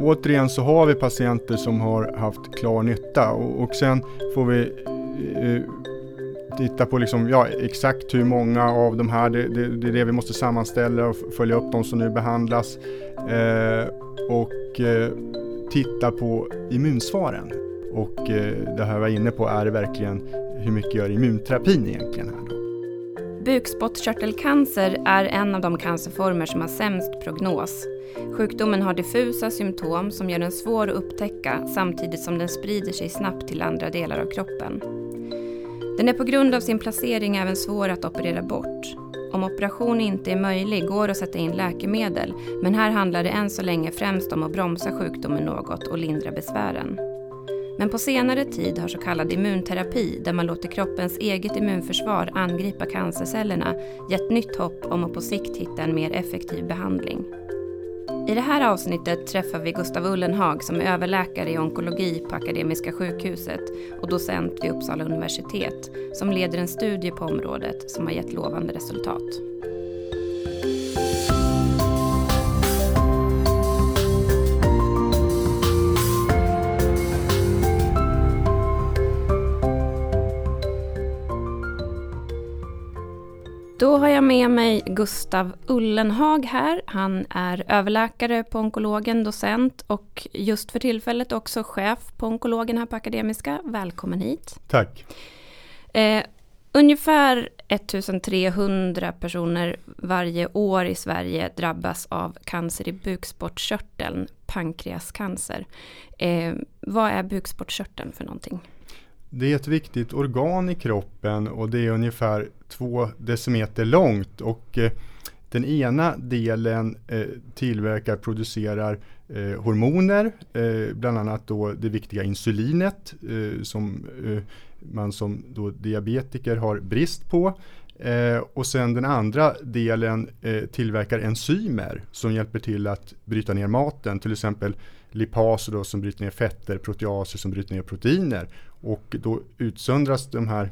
återigen så har vi patienter som har haft klar nytta och, och sen får vi eh, titta på liksom, ja, exakt hur många av de här, det, det, det, är det vi måste sammanställa och följa upp de som nu behandlas. Eh, och eh, titta på immunsvaren. Och eh, det här jag var inne på är verkligen hur mycket gör immunterapin egentligen här då? Bukspottkörtelcancer är en av de cancerformer som har sämst prognos. Sjukdomen har diffusa symptom som gör den svår att upptäcka samtidigt som den sprider sig snabbt till andra delar av kroppen. Den är på grund av sin placering även svår att operera bort. Om operation inte är möjlig går det att sätta in läkemedel men här handlar det än så länge främst om att bromsa sjukdomen något och lindra besvären. Men på senare tid har så kallad immunterapi, där man låter kroppens eget immunförsvar angripa cancercellerna, gett nytt hopp om att på sikt hitta en mer effektiv behandling. I det här avsnittet träffar vi Gustav Ullenhag som är överläkare i onkologi på Akademiska sjukhuset och docent vid Uppsala universitet som leder en studie på området som har gett lovande resultat. Då har jag med mig Gustav Ullenhag här. Han är överläkare på onkologen, docent och just för tillfället också chef på onkologen här på Akademiska. Välkommen hit. Tack. Eh, ungefär 1300 personer varje år i Sverige drabbas av cancer i bukspottkörteln, pankreascancer. Eh, vad är bukspottkörteln för någonting? Det är ett viktigt organ i kroppen och det är ungefär två decimeter långt och eh, den ena delen eh, tillverkar, producerar eh, hormoner, eh, bland annat då det viktiga insulinet eh, som eh, man som då diabetiker har brist på. Eh, och sen den andra delen eh, tillverkar enzymer som hjälper till att bryta ner maten, till exempel lipaser då som bryter ner fetter, proteaser som bryter ner proteiner. Och då utsöndras de här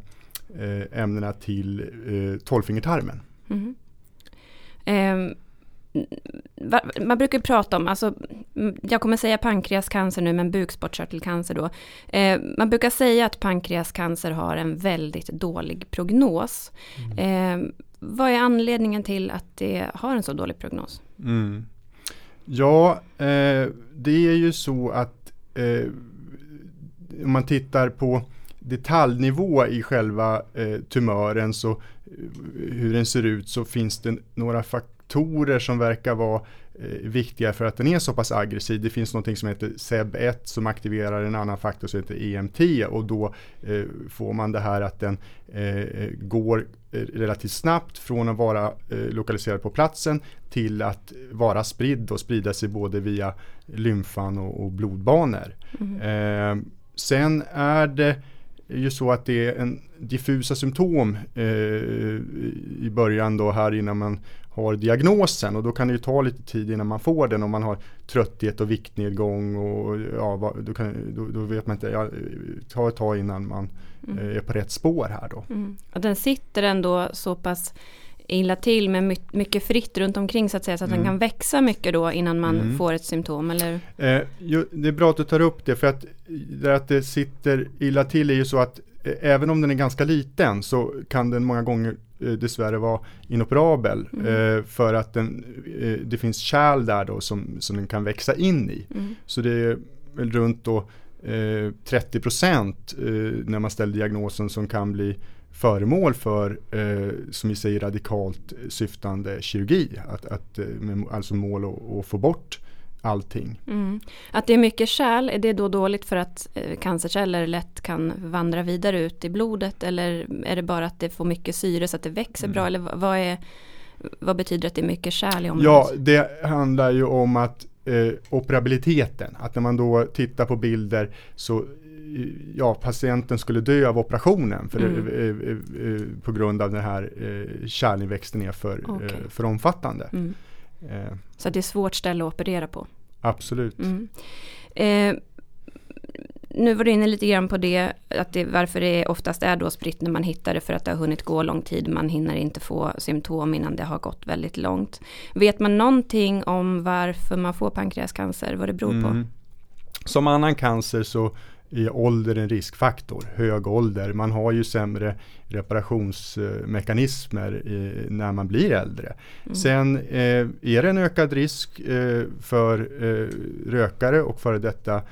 eh, ämnena till eh, tolvfingertarmen. Mm. Um, man brukar prata om, alltså, jag kommer säga pankreascancer nu, men bukspottkörtelcancer då. Eh, man brukar säga att pankreascancer har en väldigt dålig prognos. Mm. Eh, vad är anledningen till att det har en så dålig prognos? Mm. Ja, eh, det är ju så att eh, om man tittar på detaljnivå i själva eh, tumören så eh, hur den ser ut så finns det några faktorer som verkar vara eh, viktiga för att den är så pass aggressiv. Det finns något som heter SEB1 som aktiverar en annan faktor som heter EMT och då får man det här att den går relativt snabbt från att vara lokaliserad på platsen till att vara spridd och sprida sig både via lymfan och, och blodbanor. Mm. Sen är det ju så att det är en diffusa symptom eh, i början då här innan man har diagnosen och då kan det ju ta lite tid innan man får den om man har trötthet och viktnedgång och ja, då, kan, då, då vet man inte, ja, ta ett tag innan man mm. eh, är på rätt spår här då. Mm. Och den sitter ändå så pass illa till med mycket fritt runt omkring så att säga så att mm. den kan växa mycket då innan man mm. får ett symptom eller? Eh, jo, det är bra att du tar upp det för att det att det sitter illa till är ju så att eh, även om den är ganska liten så kan den många gånger eh, dessvärre vara inoperabel mm. eh, för att den, eh, det finns kärl där då som, som den kan växa in i. Mm. Så det är runt då 30 procent när man ställer diagnosen som kan bli föremål för, eh, som vi säger, radikalt syftande kirurgi. Att, att, eh, alltså mål att få bort allting. Mm. Att det är mycket kärl, är det då dåligt för att eh, cancerceller lätt kan vandra vidare ut i blodet eller är det bara att det får mycket syre så att det växer mm. bra eller vad, är, vad betyder att det är mycket kärl i området? Ja, det handlar ju om att eh, operabiliteten, att när man då tittar på bilder så ja, patienten skulle dö av operationen för, mm. eh, eh, eh, på grund av den här kärlinväxten är för, okay. för omfattande. Mm. Så det är svårt ställe att operera på? Absolut. Mm. Eh, nu var du inne lite grann på det, att det, varför det oftast är då spritt när man hittar det för att det har hunnit gå lång tid. Man hinner inte få symptom innan det har gått väldigt långt. Vet man någonting om varför man får pankreascancer, vad det beror på? Mm. Som annan cancer så är ålder en riskfaktor, hög ålder. Man har ju sämre reparationsmekanismer när man blir äldre. Mm. Sen eh, är det en ökad risk eh, för eh, rökare och före detta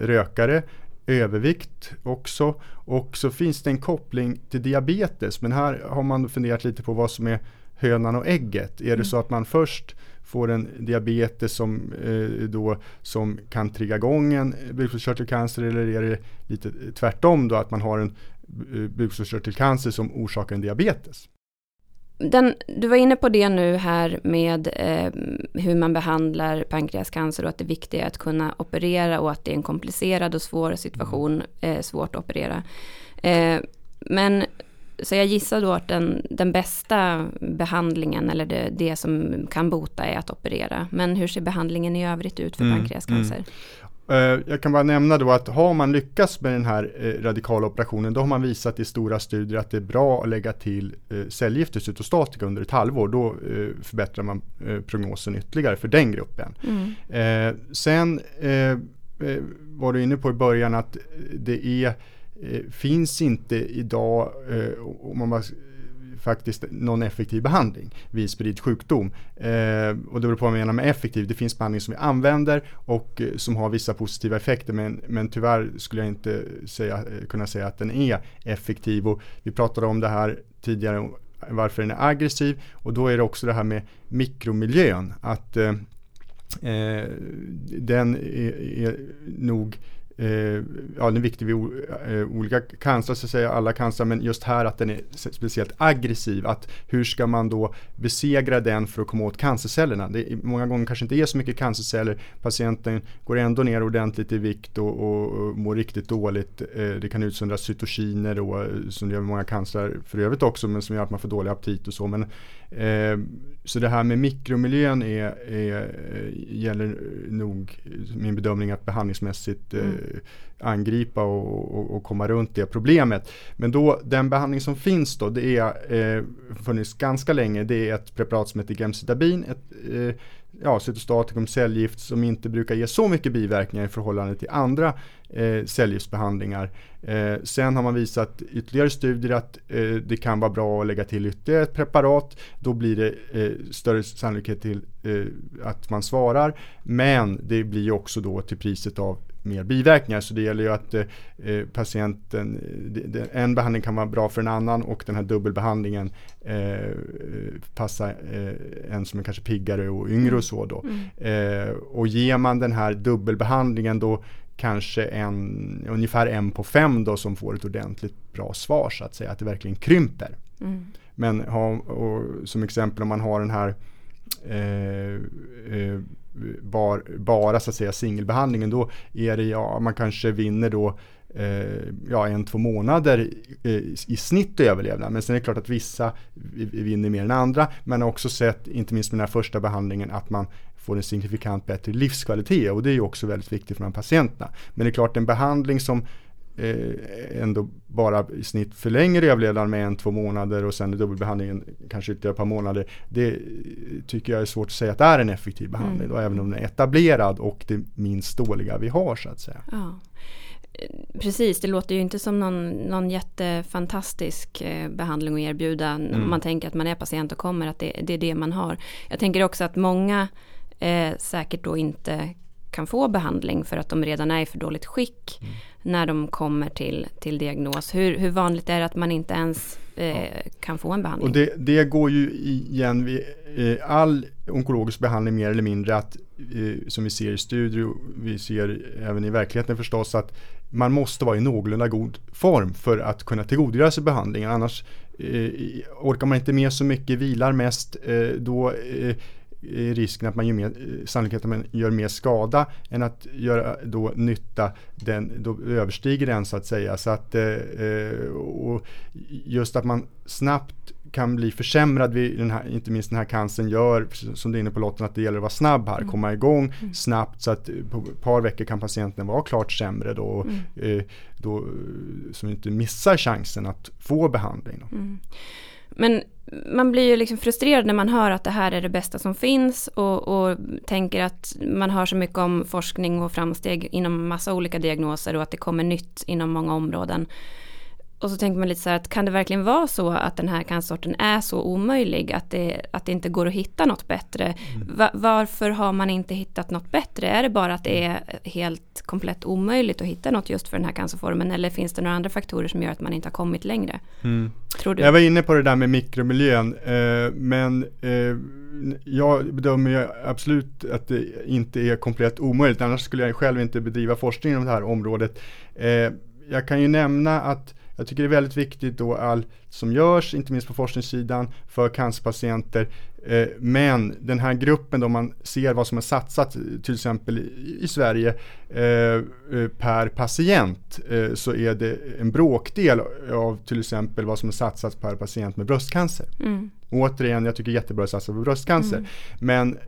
rökare övervikt också. Och så finns det en koppling till diabetes. Men här har man funderat lite på vad som är hönan och ägget. Är det mm. så att man först får en diabetes som, eh, då, som kan trigga igång en bukspottkörtelcancer eller är det lite tvärtom då att man har en eh, bukspottkörtelcancer som orsakar en diabetes? Den, du var inne på det nu här med eh, hur man behandlar pankreascancer och att det viktiga är att kunna operera och att det är en komplicerad och svår situation, mm. eh, svårt att operera. Eh, men så jag gissar då att den, den bästa behandlingen eller det, det, som kan bota är att operera. Men hur ser behandlingen i övrigt ut för mm, pankreascancer? Mm. Uh, jag kan bara nämna då att har man lyckats med den här uh, radikala operationen då har man visat i stora studier att det är bra att lägga till uh, cellgifter, cytostatika under ett halvår. Då förbättrar man prognosen ytterligare för den gruppen. Mm. sen var du inne på i början att det är eh, Eh, finns inte idag, eh, om man bara, faktiskt någon effektiv behandling vid spridd sjukdom. Eh, och det beror på vad man menar med effektiv. Det finns behandling som vi använder och eh, som har vissa positiva effekter men, men tyvärr skulle jag inte säga, eh, kunna säga att den är effektiv. Och vi pratade om det här tidigare, varför den är aggressiv och då är det också det här med mikromiljön. Att eh den är, är nog eh, ja, den är viktig vid eh, olika cancer, så att säga alla cancer, men just här att den är speciellt aggressiv. Att hur ska man då besegra den för att komma åt cancercellerna? Det är, många gånger kanske inte är så mycket cancerceller, patienten går ändå ner ordentligt i vikt och, och, och mår riktigt dåligt. Eh, det kan utsöndras cytokiner då, eh, som gör många cancer för övrigt också, men som gör att man får dålig aptit och så. Men, så det här med mikromiljön är, är, gäller nog min bedömning att behandlingsmässigt mm. eh, angripa och, och, och, komma runt det problemet. Men då den behandling som finns då det är eh, funnits ganska länge. Det är ett preparat som heter gemcitabin. Ett, eh, ja, cytostatikum cellgift som inte brukar ge så mycket biverkningar i förhållande till andra eh, cellgiftsbehandlingar. Eh, sen har man visat ytterligare studier att eh, det kan vara bra att lägga till ytterligare ett preparat. Då blir det eh, större sannolikhet till eh, att man svarar. Men det blir också då till priset av mer biverkningar. Så det gäller ju att eh, patienten, en behandling kan vara bra för en annan och den här dubbelbehandlingen eh, passar eh, en som är kanske piggare och yngre och så då. Mm. Och ger man den här dubbelbehandlingen då kanske en, ungefär en på fem då som får ett ordentligt bra svar så att säga, att det verkligen krymper. Mm. Men ha, och, som exempel om man har den här eh, eh, bar, bara så att säga singelbehandlingen då är det ja, man kanske vinner då ja, en, två månader i, i snitt överlevnad. Men sen är det klart att vissa vinner mer än andra. Men har också sett, inte minst med den här första behandlingen, att man får en signifikant bättre livskvalitet och det är ju också väldigt viktigt för de här patienterna. Men det är klart en behandling som eh, ändå bara i snitt förlänger överlevnaden med en, två månader och sen dubbelbehandlingen kanske ytterligare ett par månader. Det tycker jag är svårt att säga att det är en effektiv behandling mm. då, även om den är etablerad och det minst dåliga vi har så att säga. Ja. Precis, det låter ju inte som någon, någon jättefantastisk eh, behandling att erbjuda. Mm. Om man tänker att man är patient och kommer, att det, det är det man har. Jag tänker också att många eh, säkert då inte kan få behandling för att de redan är i för dåligt skick mm. när de kommer till, till diagnos. Hur, hur vanligt är det att man inte ens eh, kan få en behandling? Och det, det går ju igen vid eh, all onkologisk behandling mer eller mindre att eh, som vi ser i studier och vi ser även i verkligheten förstås att man måste vara i någorlunda god form för att kunna tillgodogöra sig behandlingen. Annars eh, orkar man inte med så mycket, vilar mest, eh, då eh, är risken att man gör mer, eh, sannolikheten att man gör mer skada än att göra då nytta, den, då överstiger den så att säga. Så att, eh, eh och just att man snabbt kan bli försämrad vid den här, inte minst den här cancern gör, som du är inne på Lotten, att det gäller att vara snabb här, mm. komma igång mm. snabbt så att på ett par veckor kan patienten vara klart sämre då, mm. eh, då som inte missar chansen att få behandling. Mm. Men man blir ju liksom frustrerad när man hör att det här är det bästa som finns och, och, tänker att man hör så mycket om forskning och framsteg inom massa olika diagnoser och att det kommer nytt inom många områden. Och så tänker man lite så här att kan det verkligen vara så att den här cancersorten är så omöjlig att det, att det inte går att hitta något bättre? Mm. Va, varför har man inte hittat något bättre? Är det bara att det är helt komplett omöjligt att hitta något just för den här cancerformen eller finns det några andra faktorer som gör att man inte har kommit längre? Mm. Tror du? Jag var inne på det där med mikromiljön eh, men eh, jag bedömer absolut att det inte är komplett omöjligt annars skulle jag själv inte bedriva forskning inom det här området. Eh, jag kan ju nämna att jag tycker det är väldigt viktigt då allt som görs, inte minst på forskningssidan, för cancerpatienter. Eh, men den här gruppen då man ser vad som är satsat till exempel i, Sverige eh, eh per patient så är det en bråkdel av till exempel vad som är satsat per patient med bröstcancer. Mm. återigen, jag tycker jättebra att satsa på bröstcancer. Mm. Men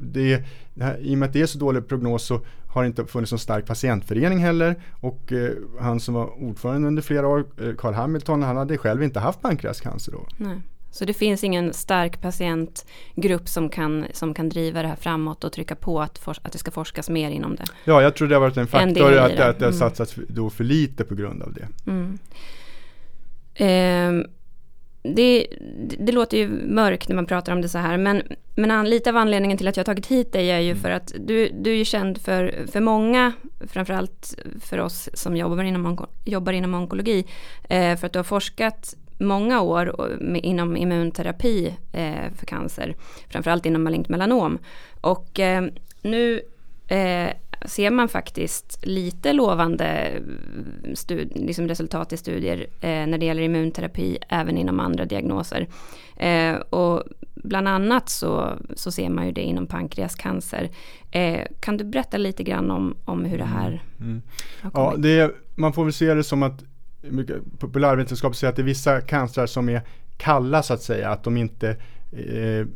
det, det här, i och med att det är så dålig prognos så har inte funnits någon stark patientförening heller och eh, han som var ordförande under flera år, eh, Carl Hamilton, han hade själv inte haft pankreascancer då. Nej. Så det finns ingen stark patientgrupp som kan, som kan driva det här framåt och trycka på att, for, att det ska forskas mer inom det? Ja, jag tror det har varit en faktor en att, det. att det har mm. satsats då för lite på grund av det. Mm. Eh, det, det, låter ju mörkt när man pratar om det så här, men, men lite av anledningen till att jag har tagit hit dig är ju mm. för att du, du är ju känd för, för många, framförallt för oss som jobbar inom, jobbar inom onkologi, eh, för att du har forskat många år med, inom immunterapi eh, för cancer, framförallt inom malignt melanom. Och eh, nu eh, ser man faktiskt lite lovande stud, liksom resultat i studier eh, när det gäller immunterapi även inom andra diagnoser. Eh, och bland annat så, så ser man ju det inom pankreascancer. Eh, kan du berätta lite grann om, om hur det här mm. mm. har kommit? Ja, det är, man får väl se det som att populärvetenskap säger att det är vissa cancrar som är kalla så att säga, att de inte eh,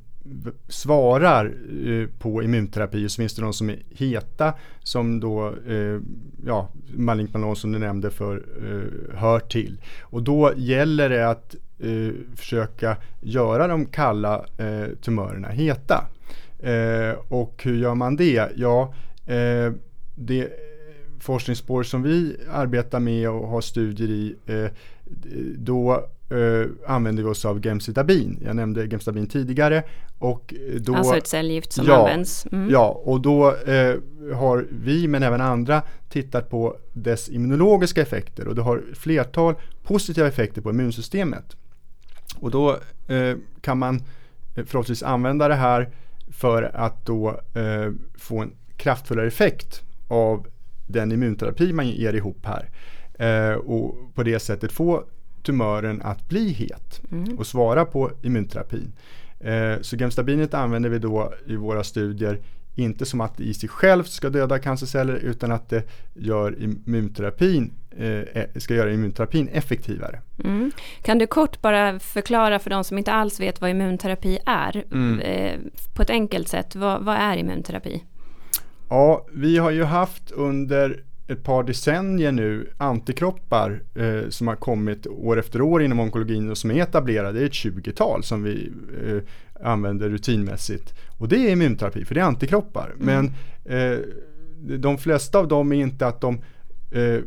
svarar eh, på immunterapi och så finns det de som är heta som då, eh, ja, malignt melanom som du nämnde för eh, hör till. Och då gäller det att eh, försöka göra de kalla eh, tumörerna heta. Eh, och hur gör man det? Ja, eh, det forskningsspår som vi arbetar med och har studier i, eh, då eh, använder vi oss av gemcitabin. Jag nämnde gemcitabin tidigare. Och då, alltså ett cellgift som ja, används. Mm. Ja, och då eh, har vi men även andra tittat på dess immunologiska effekter och det har flertal positiva effekter på immunsystemet. Och då eh, kan man eh, förhoppningsvis använda det här för att då eh, få en kraftfullare effekt av den immunterapi man ger ihop här. Eh, och på det sättet få tumören att bli het mm. och svara på immunterapin. Eh, så gemstabinet använder vi då i våra studier inte som att det i sig självt ska döda cancerceller utan att det gör immunterapin, eh, ska göra immunterapin effektivare. Mm. Kan du kort bara förklara för de som inte alls vet vad immunterapi är mm. eh, på ett enkelt sätt, vad, vad är immunterapi? Ja, vi har ju haft under ett par decennier nu antikroppar eh, som har kommit år efter år inom onkologin och som är etablerade. Det är ett 20-tal som vi eh, använder rutinmässigt. Och det är immunterapi för det är antikroppar. Mm. Men eh, de flesta av dem är inte att de eh,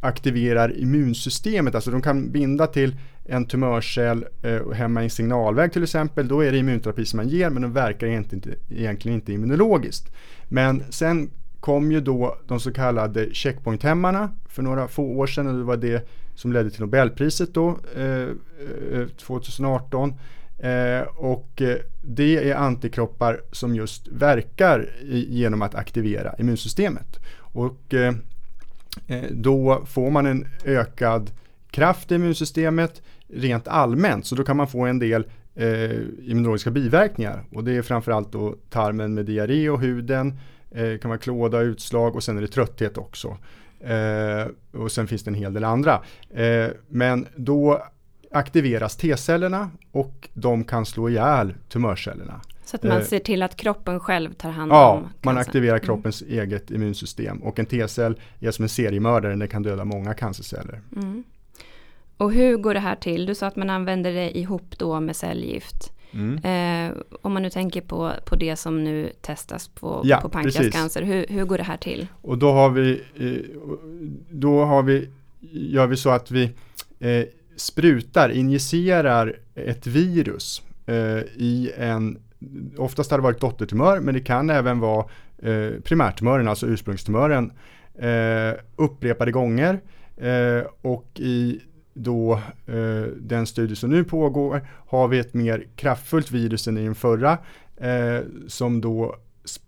aktiverar immunsystemet. Alltså de kan binda till en tumörcell eh, hemma i en signalväg till exempel. Då är det immunterapi som man ger men de verkar egentligen inte, egentligen inte immunologiskt. Men sen kom ju då de så kallade checkpointhämmarna för några få år sedan och det var det som ledde till Nobelpriset då eh, eh 2018. Eh, och eh, det är antikroppar som just verkar i, genom att aktivera immunsystemet. Och eh, eh, då får man en ökad kraft i immunsystemet rent allmänt så då kan man få en del eh, immunologiska biverkningar och det är framförallt då tarmen med diarré och huden eh, kan vara klåda, utslag och sen är det trötthet också. Eh, och sen finns det en hel del andra. Eh, men då aktiveras T-cellerna och de kan slå ihjäl tumörcellerna. Så att man ser till att kroppen själv tar hand ja, om Ja, man aktiverar Mm. kroppens eget immunsystem och en T-cell är som en seriemördare, den kan döda många cancerceller. Mm. Och hur går det här till? Du sa att man använder det ihop då med cellgift. Mm. Eh, om man nu tänker på, på det som nu testas på, Ja, på pankreascancer, hur, hur går det här till? Och då har vi, eh, då har vi, gör vi så att vi eh, sprutar, injicerar ett virus eh, i en, oftast har det varit dottertumör, men det kan även vara eh, primärtumören, alltså ursprungstumören, eh, upprepade gånger. Eh, och i då eh, den studie som nu pågår har vi ett mer kraftfullt virus än i den förra eh, som då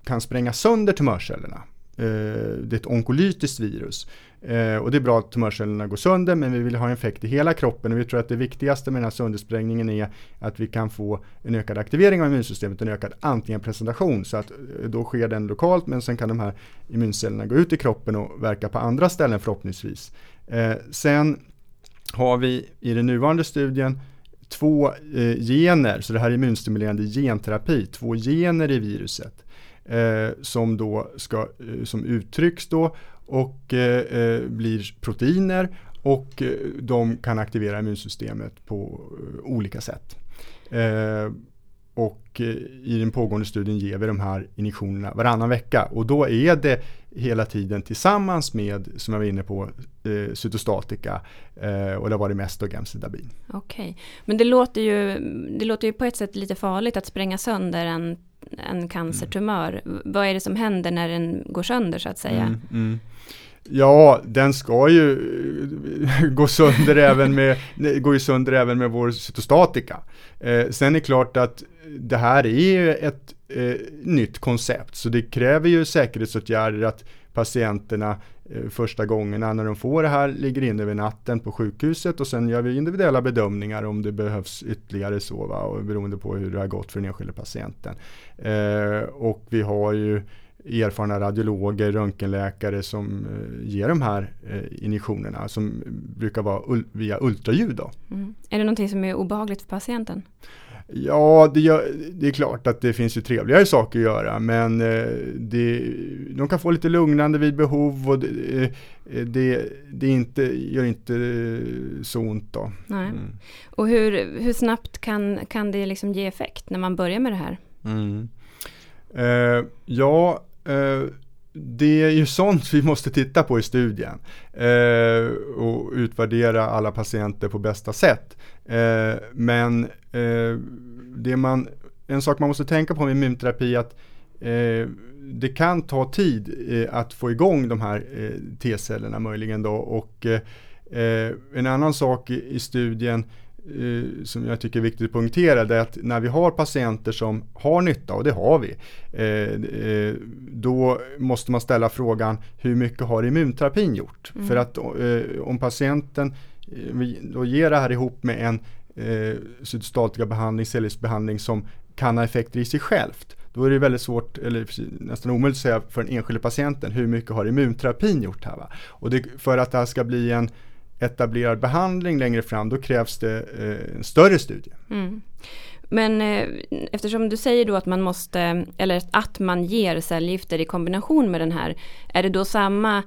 kan spränga sönder tumörcellerna. Eh, det är ett onkolytiskt virus. Eh, och det är bra att tumörcellerna går sönder men vi vill ha en effekt i hela kroppen och vi tror att det viktigaste med den här söndersprängningen är att vi kan få en ökad aktivering av immunsystemet, en ökad antigenpresentation så att eh, då sker den lokalt men sen kan de här immuncellerna gå ut i kroppen och verka på andra ställen förhoppningsvis. Eh, sen har vi i den nuvarande studien två eh, gener, så det här är immunstimulerande genterapi, två gener i viruset eh, som då ska, eh, som uttrycks då och eh, eh blir proteiner och eh, de kan aktivera immunsystemet på eh, olika sätt. Eh, Eh, och i den pågående studien ger vi de här injektionerna varannan vecka och då är det hela tiden tillsammans med, som jag var inne på, eh, cytostatika eh, och det var det mest då gemcitabin. Okej, men det låter, ju, det låter ju på ett sätt lite farligt att spränga sönder en, en cancertumör. Mm. Vad är det som händer när den går sönder så att säga? Mm, mm. Ja, den ska ju eh, gå sönder även med, går ju sönder även med vår cytostatika. Eh, sen är det klart att det här är ju ett eh, nytt koncept, så det kräver ju säkerhetsåtgärder att patienterna eh, första gångerna när de får det här ligger inne över natten på sjukhuset och sen gör vi individuella bedömningar om det behövs ytterligare så, va, och beroende på hur det har gått för den enskilde patienten. Eh, och vi har ju erfarna radiologer, röntgenläkare som eh, ger de här eh, injektionerna som brukar vara ul via ultraljud. Då. Mm. Är det någonting som är obehagligt för patienten? Ja, det, gör, det, är klart att det finns ju trevligare saker att göra, men eh, det, de kan få lite lugnande vid behov och det, det, det inte, gör inte så ont då. Nej. Mm. Och hur, hur snabbt kan, kan det liksom ge effekt när man börjar med det här? Mm. Eh, ja, Eh, det är ju sånt vi måste titta på i studien eh, och utvärdera alla patienter på bästa sätt. Eh, men eh, det man, en sak man måste tänka på med immunterapi är att eh, det kan ta tid eh, att få igång de här eh, T-cellerna möjligen då och en annan sak i studien eh, som jag tycker är viktigt att poängtera det är att när vi har patienter som har nytta, och det har vi, eh, eh, då måste man ställa frågan hur mycket har immunterapin gjort? Mm. För att eh, om patienten vi då ger det här ihop med en eh, cytostatika behandling, cellgiftsbehandling som kan ha effekter i sig självt då är det väldigt svårt, eller nästan omöjligt att säga för den enskilde patienten hur mycket har immunterapin gjort här. Va? Och det, för att det här ska bli en etablerad behandling längre fram, då krävs det eh, en större studie. Mm. Men eh, eftersom du säger då att man måste, eller att man ger cellgifter i kombination med den här, är det då samma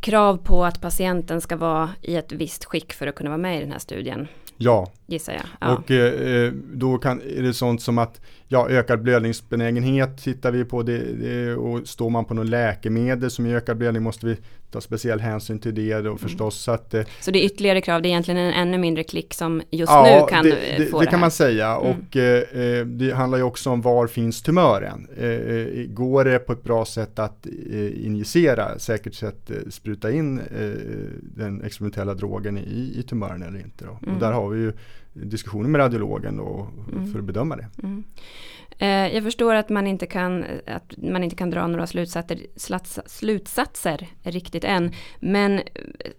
krav på att patienten ska vara i ett visst skick för att kunna vara med i den här studien? Ja. Gissar jag. Ja. Och eh, då kan, är det sånt som att ja, ökad blödningsbenägenhet tittar vi på det, det, och står man på något läkemedel som ger ökad blödning måste vi ta speciell hänsyn till det då förstås. Mm. Så, att, eh, så det är ytterligare krav, det är egentligen en ännu mindre klick som just ja, nu kan det, det, få det, det kan man säga mm. och eh, det handlar ju också om var finns tumören. Eh, går det på ett bra sätt att eh, injicera, säkert sätt eh, spruta in den experimentella drogen i, i tumören eller inte. Då. Mm. Och där har vi ju diskussioner med radiologen då, mm. för att bedöma det. Mm. Eh, jag förstår att man inte kan, att man inte kan dra några slutsatser, slutsatser riktigt än. Men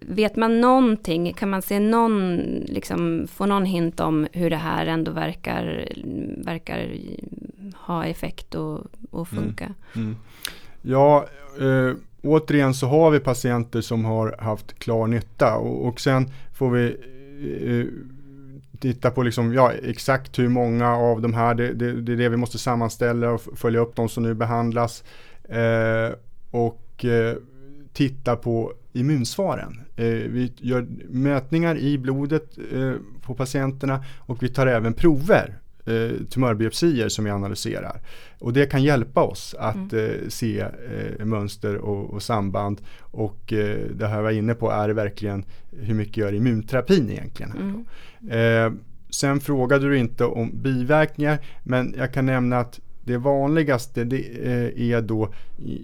vet man någonting, kan man se någon, liksom, få någon hint om hur det här ändå verkar, verkar ha effekt och, och Mm. funka? Mm. Ja, eh, återigen så har vi patienter som har haft klar nytta och, och sen får vi eh, titta på liksom, ja, exakt hur många av de här, det, det, det är det vi måste sammanställa och följa upp de som nu behandlas. Eh, och eh, titta på immunsvaren. Eh, vi gör mätningar i blodet eh, på patienterna och vi tar även prover eh, tumörbiopsier som vi analyserar. Och det kan hjälpa oss att mm. eh, se mönster och, och, samband. Och det här jag var inne på är verkligen hur mycket gör immunterapin egentligen. Mm. Eh, sen frågade du inte om biverkningar men jag kan nämna att det vanligaste det eh, är då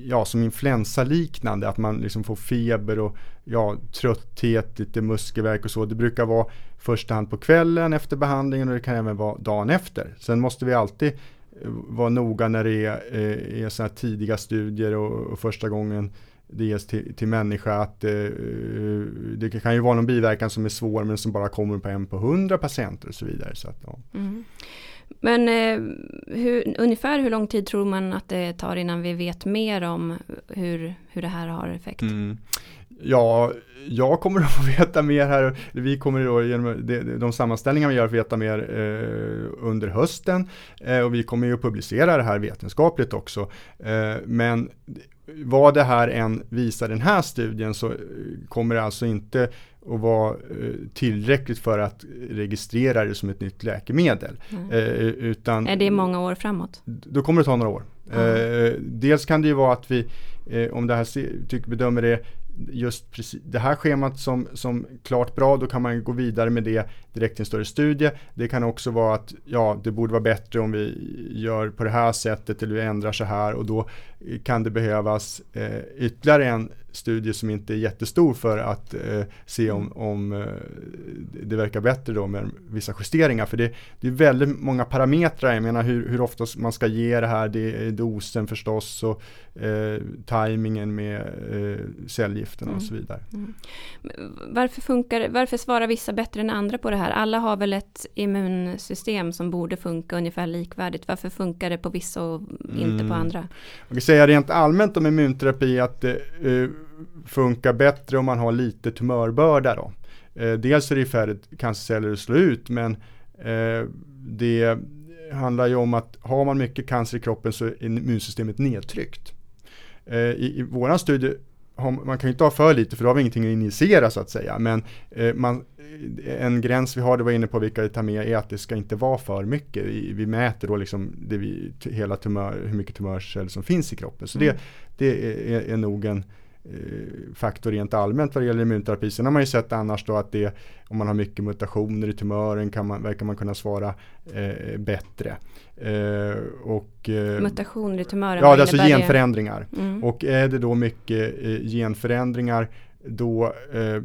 ja, som influensaliknande, att man liksom får feber och ja, trötthet, lite muskelvärk och så. Det brukar vara första hand på kvällen efter behandlingen och det kan även vara dagen efter. Sen måste vi alltid eh, vara noga när det är, eh, är så här tidiga studier och, och första gången det ges till, till människa att eh, det kan ju vara någon biverkan som är svår men som bara kommer på en på hundra patienter och så vidare. Så att, ja. mm. Men eh, hur, ungefär hur lång tid tror man att det tar innan vi vet mer om hur, hur det här har effekt? Mm. Ja, jag kommer att få veta mer här. Vi kommer då genom de, de sammanställningar vi gör få veta mer eh, under hösten eh, och vi kommer ju att publicera det här vetenskapligt också. Eh, men vad det här än visar den här studien så kommer det alltså inte att vara eh, tillräckligt för att registrera det som ett nytt läkemedel. Mm. utan, är det många år framåt? Då kommer det ta några år. Mm. dels kan det ju vara att vi, om det här tycker, bedömer det just precis, det här schemat som, som klart bra, då kan man gå vidare med det direkt i en större studie. Det kan också vara att ja, det borde vara bättre om vi gör på det här sättet eller vi ändrar så här och då kan det behövas eh, ytterligare en studie som inte är jättestor för att eh, se om, mm. om eh, det verkar bättre då med vissa justeringar. För det, det är väldigt många parametrar, jag menar hur, hur ofta man ska ge det här, det är dosen förstås och eh, tajmingen med eh, cellgifterna mm. och så vidare. Mm. Varför, funkar, varför svarar vissa bättre än andra på det här? Alla har väl ett immunsystem som borde funka ungefär likvärdigt. Varför funkar det på vissa och inte mm. på andra? Säga rent allmänt om immunterapi att det eh, funkar bättre om man har lite tumörbörda. Då. Eh, dels är det färre cancerceller att slå ut men eh, det handlar ju om att har man mycket cancer i kroppen så är immunsystemet nedtryckt. Eh, I, i våran studie man kan ju inte ha för lite för då har vi ingenting att injicera så att säga. Men eh, man, en gräns vi har, det var inne på vilka vi tar med, är att det ska inte vara för mycket. Vi, vi mäter då liksom det vi, hela tumör, hur mycket tumörceller som finns i kroppen. Så mm. det, det är, är nog en eh, faktor rent allmänt vad det gäller immunterapi. Sen har man ju sett annars då att det, om man har mycket mutationer i tumören kan man, verkar man kunna svara eh, bättre. Eh, och, eh, mutationer i tumören? Ja, det är alltså genförändringar. Mm. Och är det då mycket eh, genförändringar då eh,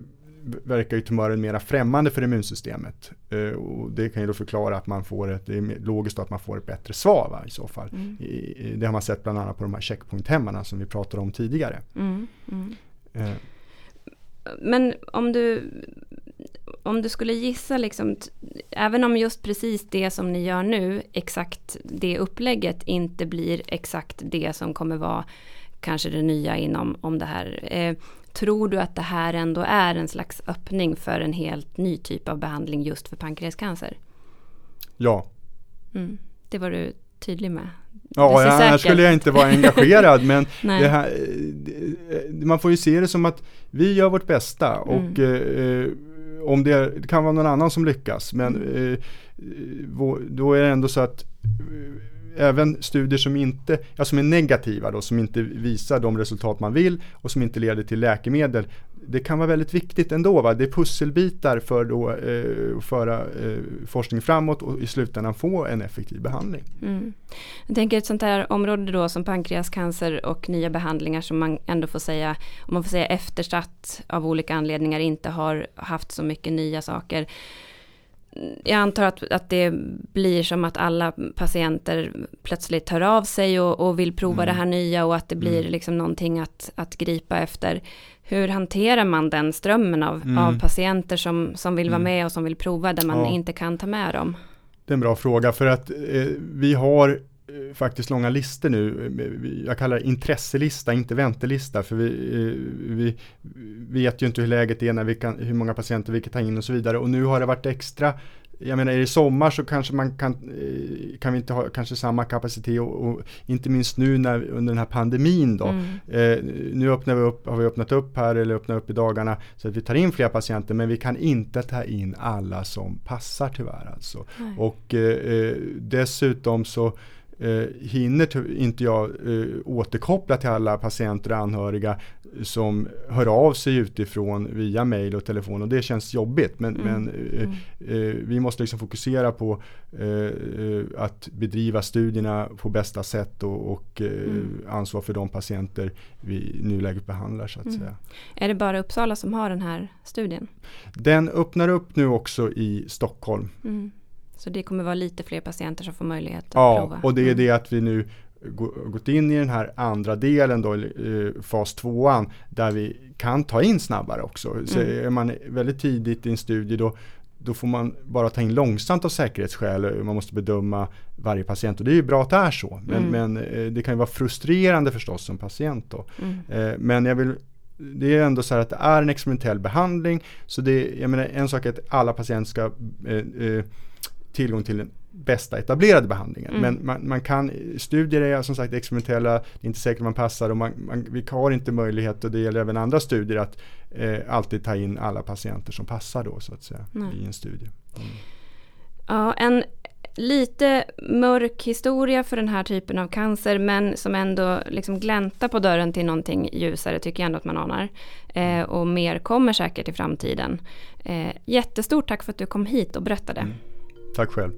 verkar ju tumören mera främmande för immunsystemet. Uh, och det kan ju då förklara att man får ett, det är logiskt att man får ett bättre svar va, i så fall. Mm. Det har man sett bland annat på de här checkpointhämmarna som vi pratade om tidigare. Mm. Mm. Uh. Men om du, om du skulle gissa, liksom, även om just precis det som ni gör nu, exakt det upplägget inte blir exakt det som kommer vara kanske det nya inom om det här. Eh, Tror du att det här ändå är en slags öppning för en helt ny typ av behandling just för pankreascancer? Ja. Mm, det var du tydlig med. Ja, ja här skulle jag inte vara engagerad men här, man får ju se det som att vi gör vårt bästa mm. och eh, om det, det, kan vara någon annan som lyckas men mm. eh, då är det ändå så att även studier som, inte, ja, som är negativa då, som inte visar de resultat man vill och som inte leder till läkemedel. Det kan vara väldigt viktigt ändå. Va? Det är pusselbitar för eh, att eh, föra eh, forskning framåt och i slutändan få en effektiv behandling. Mm. Jag tänker ett sånt här område då som pankreascancer och nya behandlingar som man ändå får säga, om man får säga eftersatt av olika anledningar inte har haft så mycket nya saker jag antar att, att det blir som att alla patienter plötsligt hör av sig och, och vill prova mm. det här nya och att det blir mm. liksom någonting att, att gripa efter. Hur hanterar man den strömmen av, mm. av patienter som, som vill vara mm. med och som vill prova där man ja. inte kan ta med dem? Det är en bra fråga för att eh, vi har faktiskt långa listor nu. Jag kallar det intresselista, inte väntelista. För vi, eh, vi vet ju inte hur läget är, när vi kan, hur många patienter vi kan ta in och så vidare. Och nu har det varit extra jag menar, är det sommar så kanske man kan, eh, kan vi inte ha kanske samma kapacitet och, och inte minst nu när, under den här pandemin då. Mm. Eh, nu öppnar vi upp, har vi öppnat upp här eller öppnar upp i dagarna så att vi tar in fler patienter men vi kan inte ta in alla som passar tyvärr alltså. Och eh, eh, dessutom så eh, hinner inte jag eh, återkoppla till alla patienter och anhöriga som hör av sig utifrån via mail och telefon och det känns jobbigt. Men, mm. men eh, mm. eh, vi måste liksom fokusera på eh, att bedriva studierna på bästa sätt och, och eh, mm. ansvar för de patienter vi nuläget behandlar så att mm. säga. Är det bara Uppsala som har den här studien? Den öppnar upp nu också i Stockholm. Så det kommer vara lite fler patienter som får möjlighet att ja, prova? Ja, och det är mm. det att vi nu gått in i den här andra delen då, fas tvåan, där vi kan ta in snabbare också. Så mm. är man väldigt tidigt i en studie då, då får man bara ta in långsamt av säkerhetsskäl. Man måste bedöma varje patient och det är ju bra att det är så. Men, mm. men eh, det kan ju vara frustrerande förstås som patient då. Mm. Eh, men jag vill det är ändå så här att det är en experimentell behandling. Så det, jag menar, en sak är att alla patienter ska eh, tillgång till den bästa etablerade behandlingen. Mm. Men man, man, kan, studier är som sagt experimentella, det är inte säkert man passar och man, man, vi har inte möjlighet och det gäller även andra studier att eh, alltid ta in alla patienter som passar då så att säga Nej. i en studie. Mm. Ja, en lite mörk historia för den här typen av cancer men som ändå liksom gläntar på dörren till någonting ljusare tycker jag ändå att man anar. Eh, och mer kommer säkert i framtiden. Eh, jättestort tack för att du kom hit och berättade. Mm. Tack själv.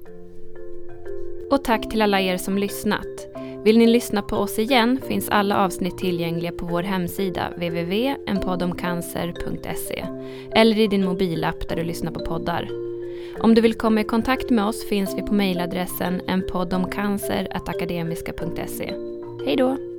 Och tack till alla er som lyssnat. Vill ni lyssna på oss igen finns alla avsnitt tillgängliga på vår hemsida www.enpoddomcancer.se eller i din mobilapp där du lyssnar på poddar. Om du vill komma i kontakt med oss finns vi på mejladressen enpoddomcancer.akademiska.se. Hej då!